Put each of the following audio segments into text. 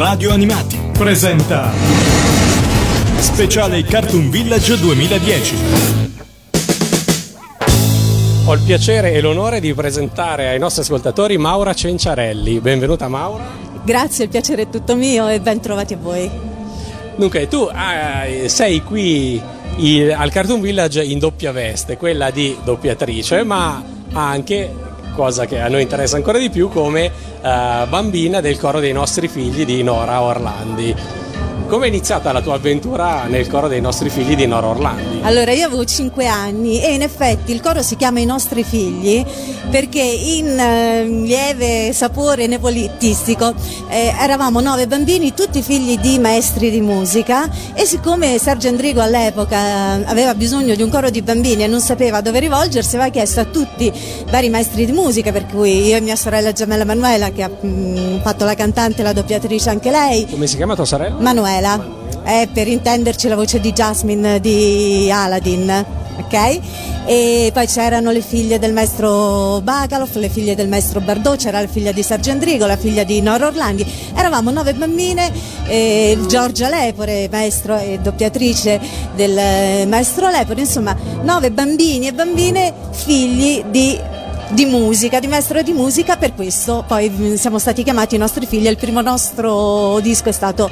Radio Animati presenta Speciale Cartoon Village 2010. Ho il piacere e l'onore di presentare ai nostri ascoltatori Maura Cenciarelli. Benvenuta Maura. Grazie, il piacere è tutto mio e ben trovati a voi. Dunque, tu ah, sei qui il- al Cartoon Village in doppia veste, quella di doppiatrice, ma anche, cosa che a noi interessa ancora di più, come eh, bambina del coro dei nostri figli di Nora Orlandi. Come è iniziata la tua avventura nel coro dei nostri figli di Nora Orlandi? Allora, io avevo 5 anni e in effetti il coro si chiama I nostri figli perché in eh, lieve sapore nepolitistico eh, eravamo nove bambini, tutti figli di maestri di musica e siccome Sergio Endrigo all'epoca eh, aveva bisogno di un coro di bambini e non sapeva dove rivolgersi, aveva chiesto a tutti vari maestri di musica, per cui io e mia sorella gemella Manuela che ha mm, fatto la cantante e la doppiatrice anche lei, Come si chiama tua sorella? Manuela, è per intenderci la voce di Jasmine di Aladdin, ok? E poi c'erano le figlie del maestro Bagaloff, le figlie del maestro Bardot, c'era la figlia di Sergio Endrigo, la figlia di Nora Orlandi. Eravamo nove bambine, e Giorgia Lepore, maestro e doppiatrice del eh, maestro Lepore, insomma, nove bambini e bambine figli di di musica, di maestro di musica, per questo poi siamo stati chiamati i nostri figli. Il primo nostro disco è stato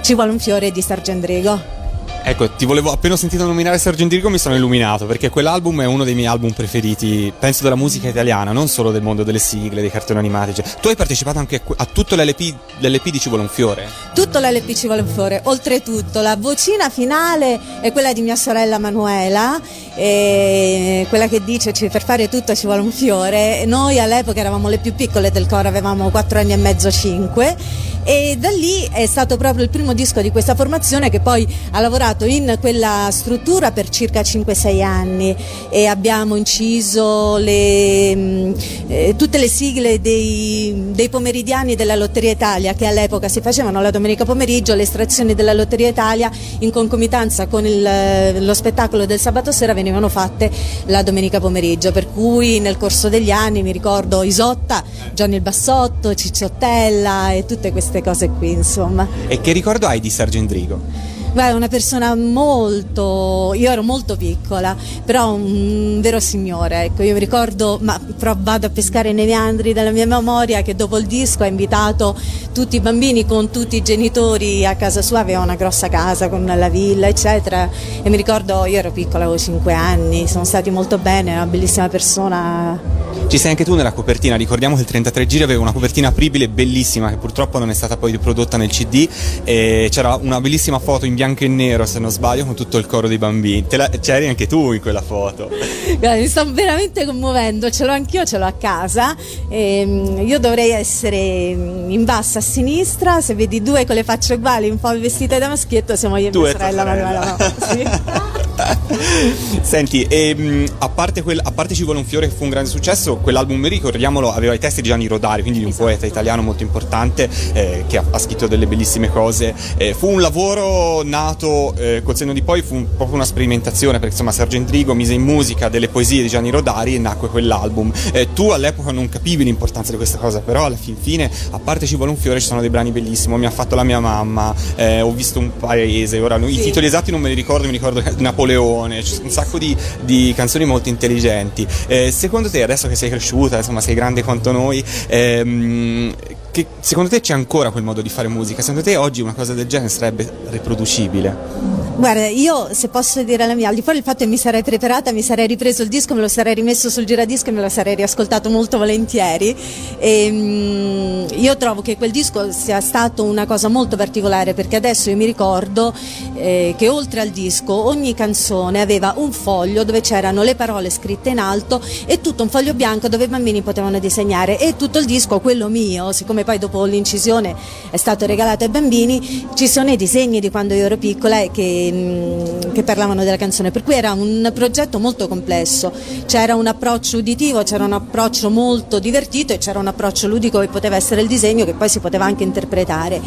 Ci vuole un fiore di Sergio Endrigo. Ecco, ti volevo appena sentito nominare Sergio Endrigo mi sono illuminato perché quell'album è uno dei miei album preferiti, penso della musica italiana, non solo del mondo delle sigle, dei cartoni animati. cioè. tu hai partecipato anche a, tutto l'LP, l'LP di Ci vuole un fiore? Tutto l'LP ci vuole un fiore, oltretutto la vocina finale è quella di mia sorella Manuela, quella che dice per fare tutto ci vuole un fiore. Noi all'epoca eravamo le più piccole del coro, avevamo 4 anni e mezzo, 5 e da lì è stato proprio il primo disco di questa formazione che poi ha lavorato in quella struttura per circa 5-6 anni e abbiamo inciso le, mh, eh, tutte le sigle dei, dei pomeridiani della Lotteria Italia che all'epoca si facevano la domenica pomeriggio, le estrazioni della Lotteria Italia in concomitanza con il- lo spettacolo del sabato sera venivano fatte la domenica pomeriggio, per cui nel corso degli anni mi ricordo Isotta, Gianni il Bassotto, Cicciottella e tutte queste cose qui insomma. E che ricordo hai di Sergio Endrigo? Guarda, una persona molto. Io ero molto piccola, però un vero signore. Ecco, io mi ricordo, ma però vado a pescare nei meandri della mia memoria che dopo il disco ha invitato tutti i bambini con tutti i genitori a casa sua, aveva una grossa casa con la villa, eccetera. E mi ricordo, io ero piccola, avevo 5 anni, sono stati molto bene, era una bellissima persona. Ci sei anche tu nella copertina, ricordiamo che il 33 giri aveva una copertina apribile bellissima che purtroppo non è stata poi riprodotta nel CD e c'era una bellissima foto in bianco e nero se non sbaglio con tutto il coro dei bambini. La- c'eri anche tu in quella foto. Guarda, mi sto veramente commuovendo, ce l'ho anch'io, ce l'ho a casa. Ehm, io dovrei essere mm, in basso a sinistra, se vedi due con le facce uguali, un po' vestite da maschietto, siamo io e Tu mia sorella sorella. Manuela. no? Sì. Senti, ehm, a, parte quel- a parte Ci vuole un fiore che fu un grande successo, quell'album, ricordiamolo, aveva i testi di Gianni Rodari, quindi di un Esatto. poeta italiano molto importante eh, che ha, ha scritto delle bellissime cose. Eh, fu un lavoro nato eh, col senno di poi, fu un- proprio una sperimentazione, perché insomma Sergio Endrigo mise in musica delle poesie di Gianni Rodari e nacque quell'album. Eh, tu all'epoca non capivi l'importanza di questa cosa, però alla fin fine, a parte Ci vuole un fiore, ci sono dei brani bellissimi, mi ha fatto la mia mamma, eh, ho visto un paese, ora i Sì. titoli esatti non me li ricordo, mi ricordo Napoleone, sono un sacco di, di canzoni molto intelligenti. Eh, secondo te, adesso che sei cresciuta, insomma sei grande quanto noi, ehm, che, secondo te c'è ancora quel modo di fare musica? Secondo te oggi una cosa del genere sarebbe riproducibile? Guarda, io se posso dire la mia, al di fuori del fatto che mi sarei preparata, mi sarei ripreso il disco, me lo sarei rimesso sul giradisco e me lo sarei riascoltato molto volentieri. E, mm, io trovo che quel disco sia stato una cosa molto particolare perché adesso io mi ricordo eh, che oltre al disco ogni canzone aveva un foglio dove c'erano le parole scritte in alto e tutto un foglio bianco dove i bambini potevano disegnare e tutto il disco, quello mio, siccome poi dopo l'incisione è stato regalato ai bambini, ci sono i disegni di quando io ero piccola e che, mm, che parlavano della canzone, per cui era un progetto molto complesso, c'era un approccio uditivo, c'era un approccio molto divertito e c'era un approccio ludico che poteva essere il disegno che poi si poteva anche interpretare.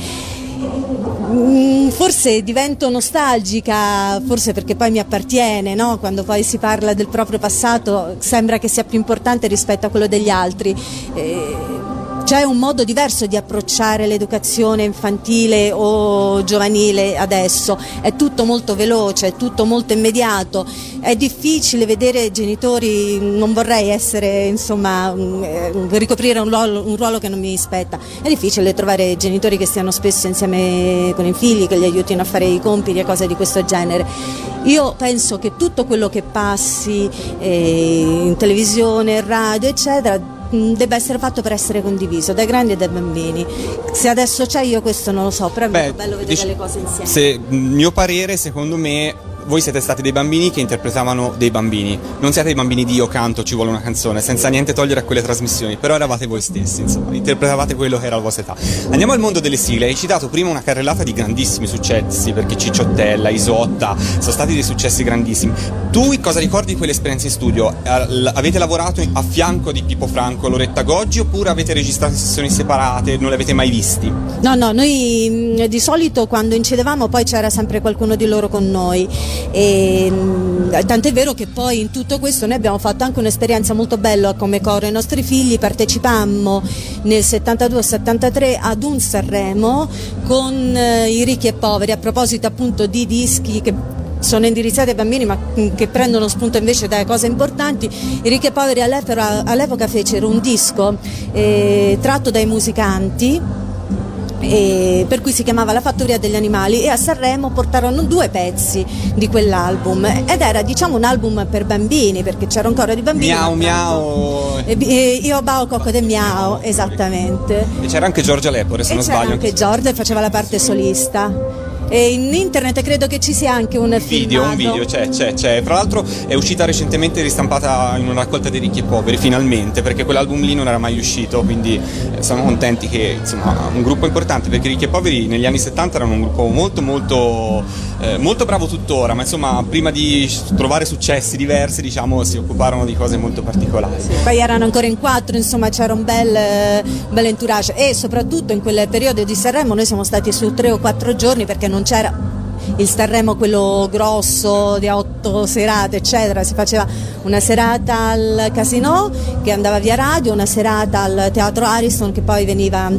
Mm, Forse divento nostalgica, forse perché poi mi appartiene, no? quando poi si parla del proprio passato sembra che sia più importante rispetto a quello degli altri. Eh, c'è un modo diverso di approcciare l'educazione infantile o giovanile adesso, è tutto molto veloce, è tutto molto immediato, è difficile vedere genitori, non vorrei essere insomma eh, ricoprire un ruolo, un ruolo che non mi spetta, è difficile trovare genitori che stiano spesso insieme con i figli, che gli aiutino a fare i compiti e cose di questo genere. Io penso che tutto quello che passi eh, in televisione, radio, eccetera, debba essere fatto per essere condiviso dai grandi e dai bambini. Se adesso c'è io questo non lo so, però è Beh, bello vedere dic- le cose insieme. Se mio parere, secondo me, voi siete stati dei bambini che interpretavano dei bambini. Non siete dei bambini di io canto, ci vuole una canzone, senza niente togliere a quelle trasmissioni, però eravate voi stessi, insomma, interpretavate quello che era la vostra età. Andiamo al mondo delle sigle, hai citato prima una carrellata di grandissimi successi, perché Cicciottella, Isotta, sono stati dei successi grandissimi. Tu cosa ricordi di quelle esperienze in studio? Avete lavorato a fianco di Pippo Franco, Loretta Goggi, oppure avete registrato sessioni separate, non le avete mai visti? No, no, noi mh, di solito quando incidevamo poi c'era sempre qualcuno di loro con noi. E, mh, tant'è vero che poi in tutto questo noi abbiamo fatto anche un'esperienza molto bella come coro ai nostri figli, partecipammo nel 72-73 ad un Sanremo con eh, i ricchi e poveri a proposito appunto di dischi che sono indirizzati ai bambini ma mh, che prendono spunto invece da cose importanti. I ricchi e poveri all'epoca, all'epoca fecero un disco eh, tratto dai musicanti per cui si chiamava La fattoria degli animali e a Sanremo portarono due pezzi di quell'album ed era diciamo un album per bambini perché c'era un coro di bambini Miau miau. e, e io bao cocco de miau esattamente E c'era anche Giorgia Lepore, se e non c'era sbaglio. anche Giorgio faceva la parte solista in internet credo che ci sia anche un video, un video, c'è, c'è, c'è. Tra l'altro è uscita recentemente ristampata in una raccolta dei ricchi e poveri, finalmente, perché quell'album lì non era mai uscito, quindi eh, siamo contenti che insomma un gruppo importante, perché ricchi e poveri negli anni 70 erano un gruppo molto molto eh, molto bravo tuttora, ma insomma prima di trovare successi diversi, diciamo, si occuparono di cose molto particolari. Poi erano ancora in quattro, insomma c'era un bel, eh, un bel entourage e soprattutto in quel periodo di Sanremo noi siamo stati su tre o quattro giorni perché non c'era il Sanremo quello grosso di otto serate eccetera, si faceva una serata al Casino che andava via radio, una serata al Teatro Ariston che poi veniva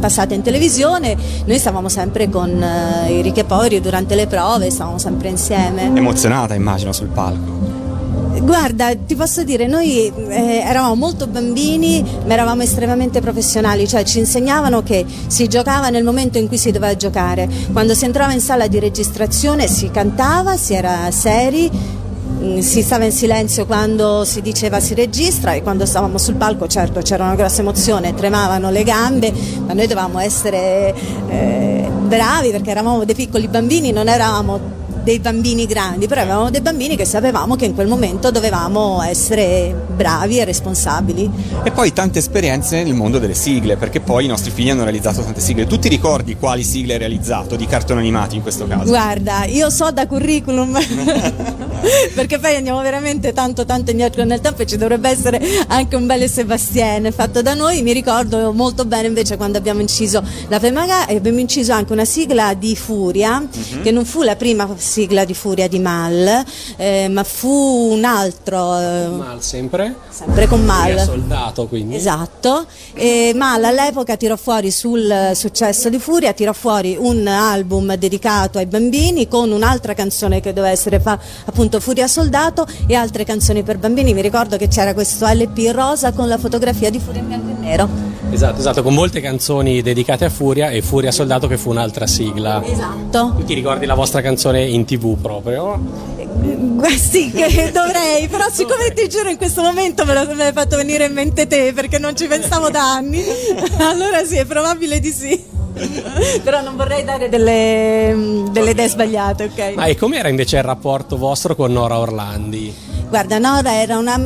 passata in televisione, noi stavamo sempre con eh, i ricchi e poveri durante le prove, stavamo sempre insieme. Emozionata immagino sul palco. Guarda, ti posso dire, noi eh, eravamo molto bambini, ma eravamo estremamente professionali, cioè ci insegnavano che si giocava nel momento in cui si doveva giocare. Quando si entrava in sala di registrazione si cantava, si era seri, mm, si stava in silenzio quando si diceva si registra e quando stavamo sul palco certo c'era una grossa emozione, tremavano le gambe, ma noi dovevamo essere eh, bravi perché eravamo dei piccoli bambini, non eravamo dei bambini grandi, però avevamo dei bambini che sapevamo che in quel momento dovevamo essere bravi e responsabili. E poi tante esperienze nel mondo delle sigle, perché poi i nostri figli hanno realizzato tante sigle. Tu ti ricordi quali sigle hai realizzato, di cartoni animati in questo caso? Guarda, io so da curriculum, perché poi andiamo veramente tanto tanto indietro nel tempo e ci dovrebbe essere anche un bel Sebastien fatto da noi. Mi ricordo molto bene invece quando abbiamo inciso la Femaga e abbiamo inciso anche una sigla di Furia, che non fu la prima sigla di Furia di Mal, eh, ma fu un altro, eh, Mal sempre. sempre con Mal. Furia soldato quindi. Esatto, e Mal all'epoca tirò fuori sul successo di Furia, tirò fuori un album dedicato ai bambini con un'altra canzone che doveva essere fa- appunto Furia Soldato e altre canzoni per bambini. Mi ricordo che c'era questo LP rosa con la fotografia di Furia in bianco e nero. Esatto, esatto, con molte canzoni dedicate a Furia e Furia Soldato che fu un'altra sigla. Esatto. Tu ti ricordi la vostra canzone in tv proprio? Eh, Sì, che dovrei, però siccome ti giuro in questo momento me, l'hai fatto venire in mente te perché non ci pensavo da anni, allora sì, è probabile di sì. Però non vorrei dare delle, delle idee sbagliate, ok? Ah, e com'era invece il rapporto vostro con Nora Orlandi? Guarda, Nora era una.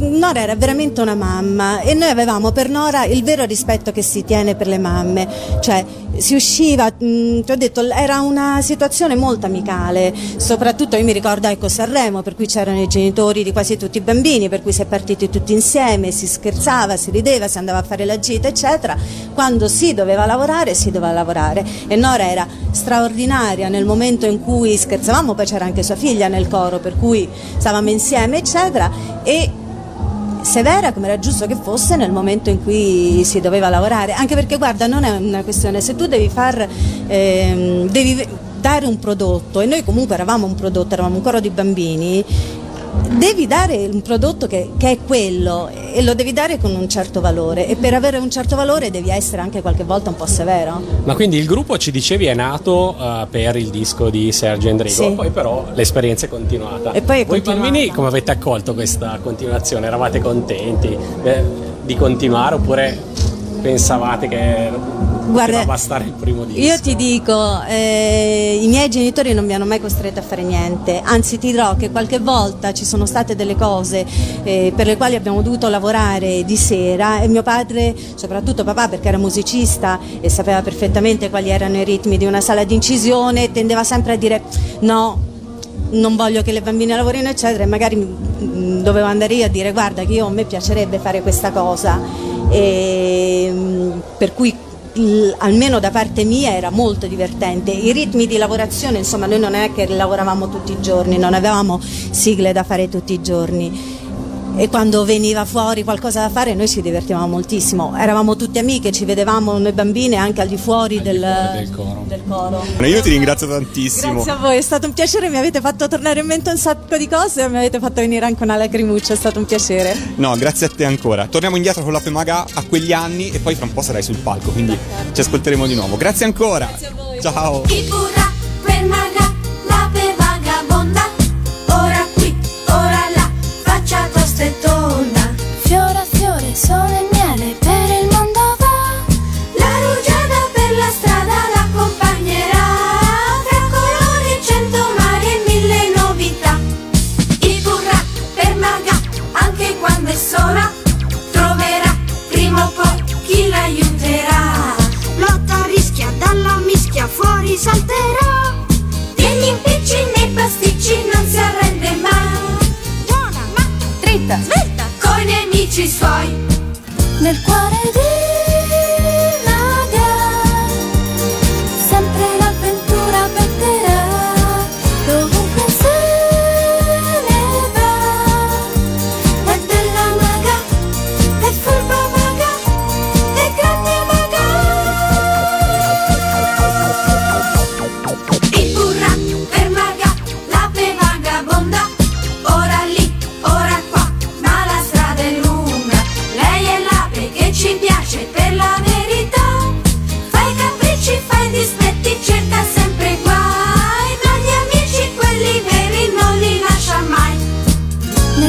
Nora era veramente una mamma e noi avevamo per Nora il vero rispetto che si tiene per le mamme, cioè si usciva, mh, ti ho detto, era una situazione molto amicale, soprattutto io mi ricordo ecco Sanremo per cui c'erano i genitori di quasi tutti i bambini, per cui si è partiti tutti insieme, si scherzava, si rideva, si andava a fare la gita eccetera, quando si doveva lavorare si doveva lavorare. E Nora era straordinaria nel momento in cui scherzavamo, poi c'era anche sua figlia nel coro per cui stavamo insieme eccetera. E severa come era giusto che fosse nel momento in cui si doveva lavorare, anche perché guarda non è una questione, se tu devi far, ehm, devi dare un prodotto e noi comunque eravamo un prodotto, eravamo un coro di bambini, devi dare un prodotto che, che, è quello e lo devi dare con un certo valore e per avere un certo valore devi essere anche qualche volta un po' severo. Ma quindi il gruppo ci dicevi è nato uh, per il disco di Sergio Endrigo, sì. poi però l'esperienza è continuata. E poi è Voi continuata. bambini come avete accolto questa continuazione? Eravate contenti eh, di continuare oppure pensavate che Guarda, bastare il primo disco. Io ti dico, eh, i miei genitori non mi hanno mai costretto a fare niente, anzi ti dirò che qualche volta ci sono state delle cose eh, per le quali abbiamo dovuto lavorare di sera e mio padre, soprattutto papà perché era musicista e sapeva perfettamente quali erano i ritmi di una sala di incisione, tendeva sempre a dire no, non voglio che le bambine lavorino eccetera e magari mm, dovevo andare io a dire guarda che io a me piacerebbe fare questa cosa e, mm, per cui almeno da parte mia era molto divertente. I ritmi di lavorazione, insomma, noi non è che lavoravamo tutti i giorni, non avevamo sigle da fare tutti i giorni e quando veniva fuori qualcosa da fare noi ci divertivamo moltissimo. Eravamo tutte amiche, ci vedevamo noi bambine anche al di fuori, al del, di fuori del, coro. del, coro. Io ti ringrazio tantissimo. Grazie a voi, è stato un piacere, mi avete fatto tornare in mente un sacco di cose e mi avete fatto venire anche una lacrimuccia, è stato un piacere. No, grazie a te ancora. Torniamo indietro con la Pemaga a quegli anni e poi fra un po' sarai sul palco, quindi D'accordo. ci ascolteremo di nuovo. Grazie ancora. Grazie a voi. Ciao.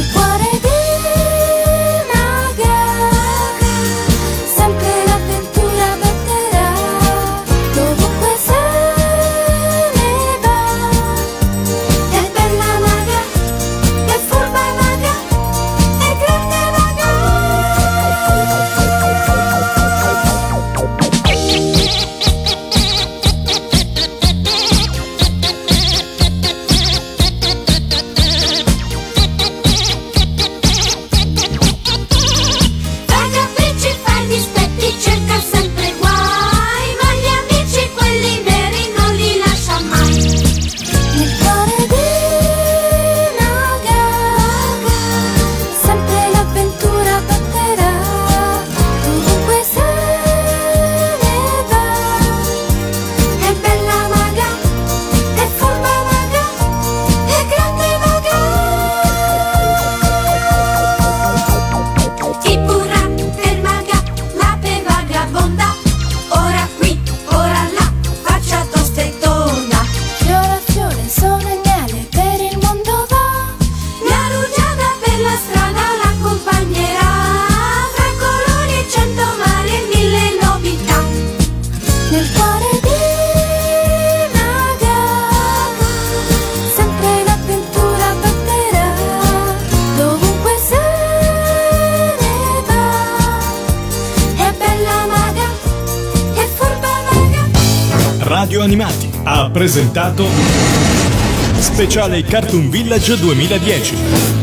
What presentato Speciale Cartoon Village 2010.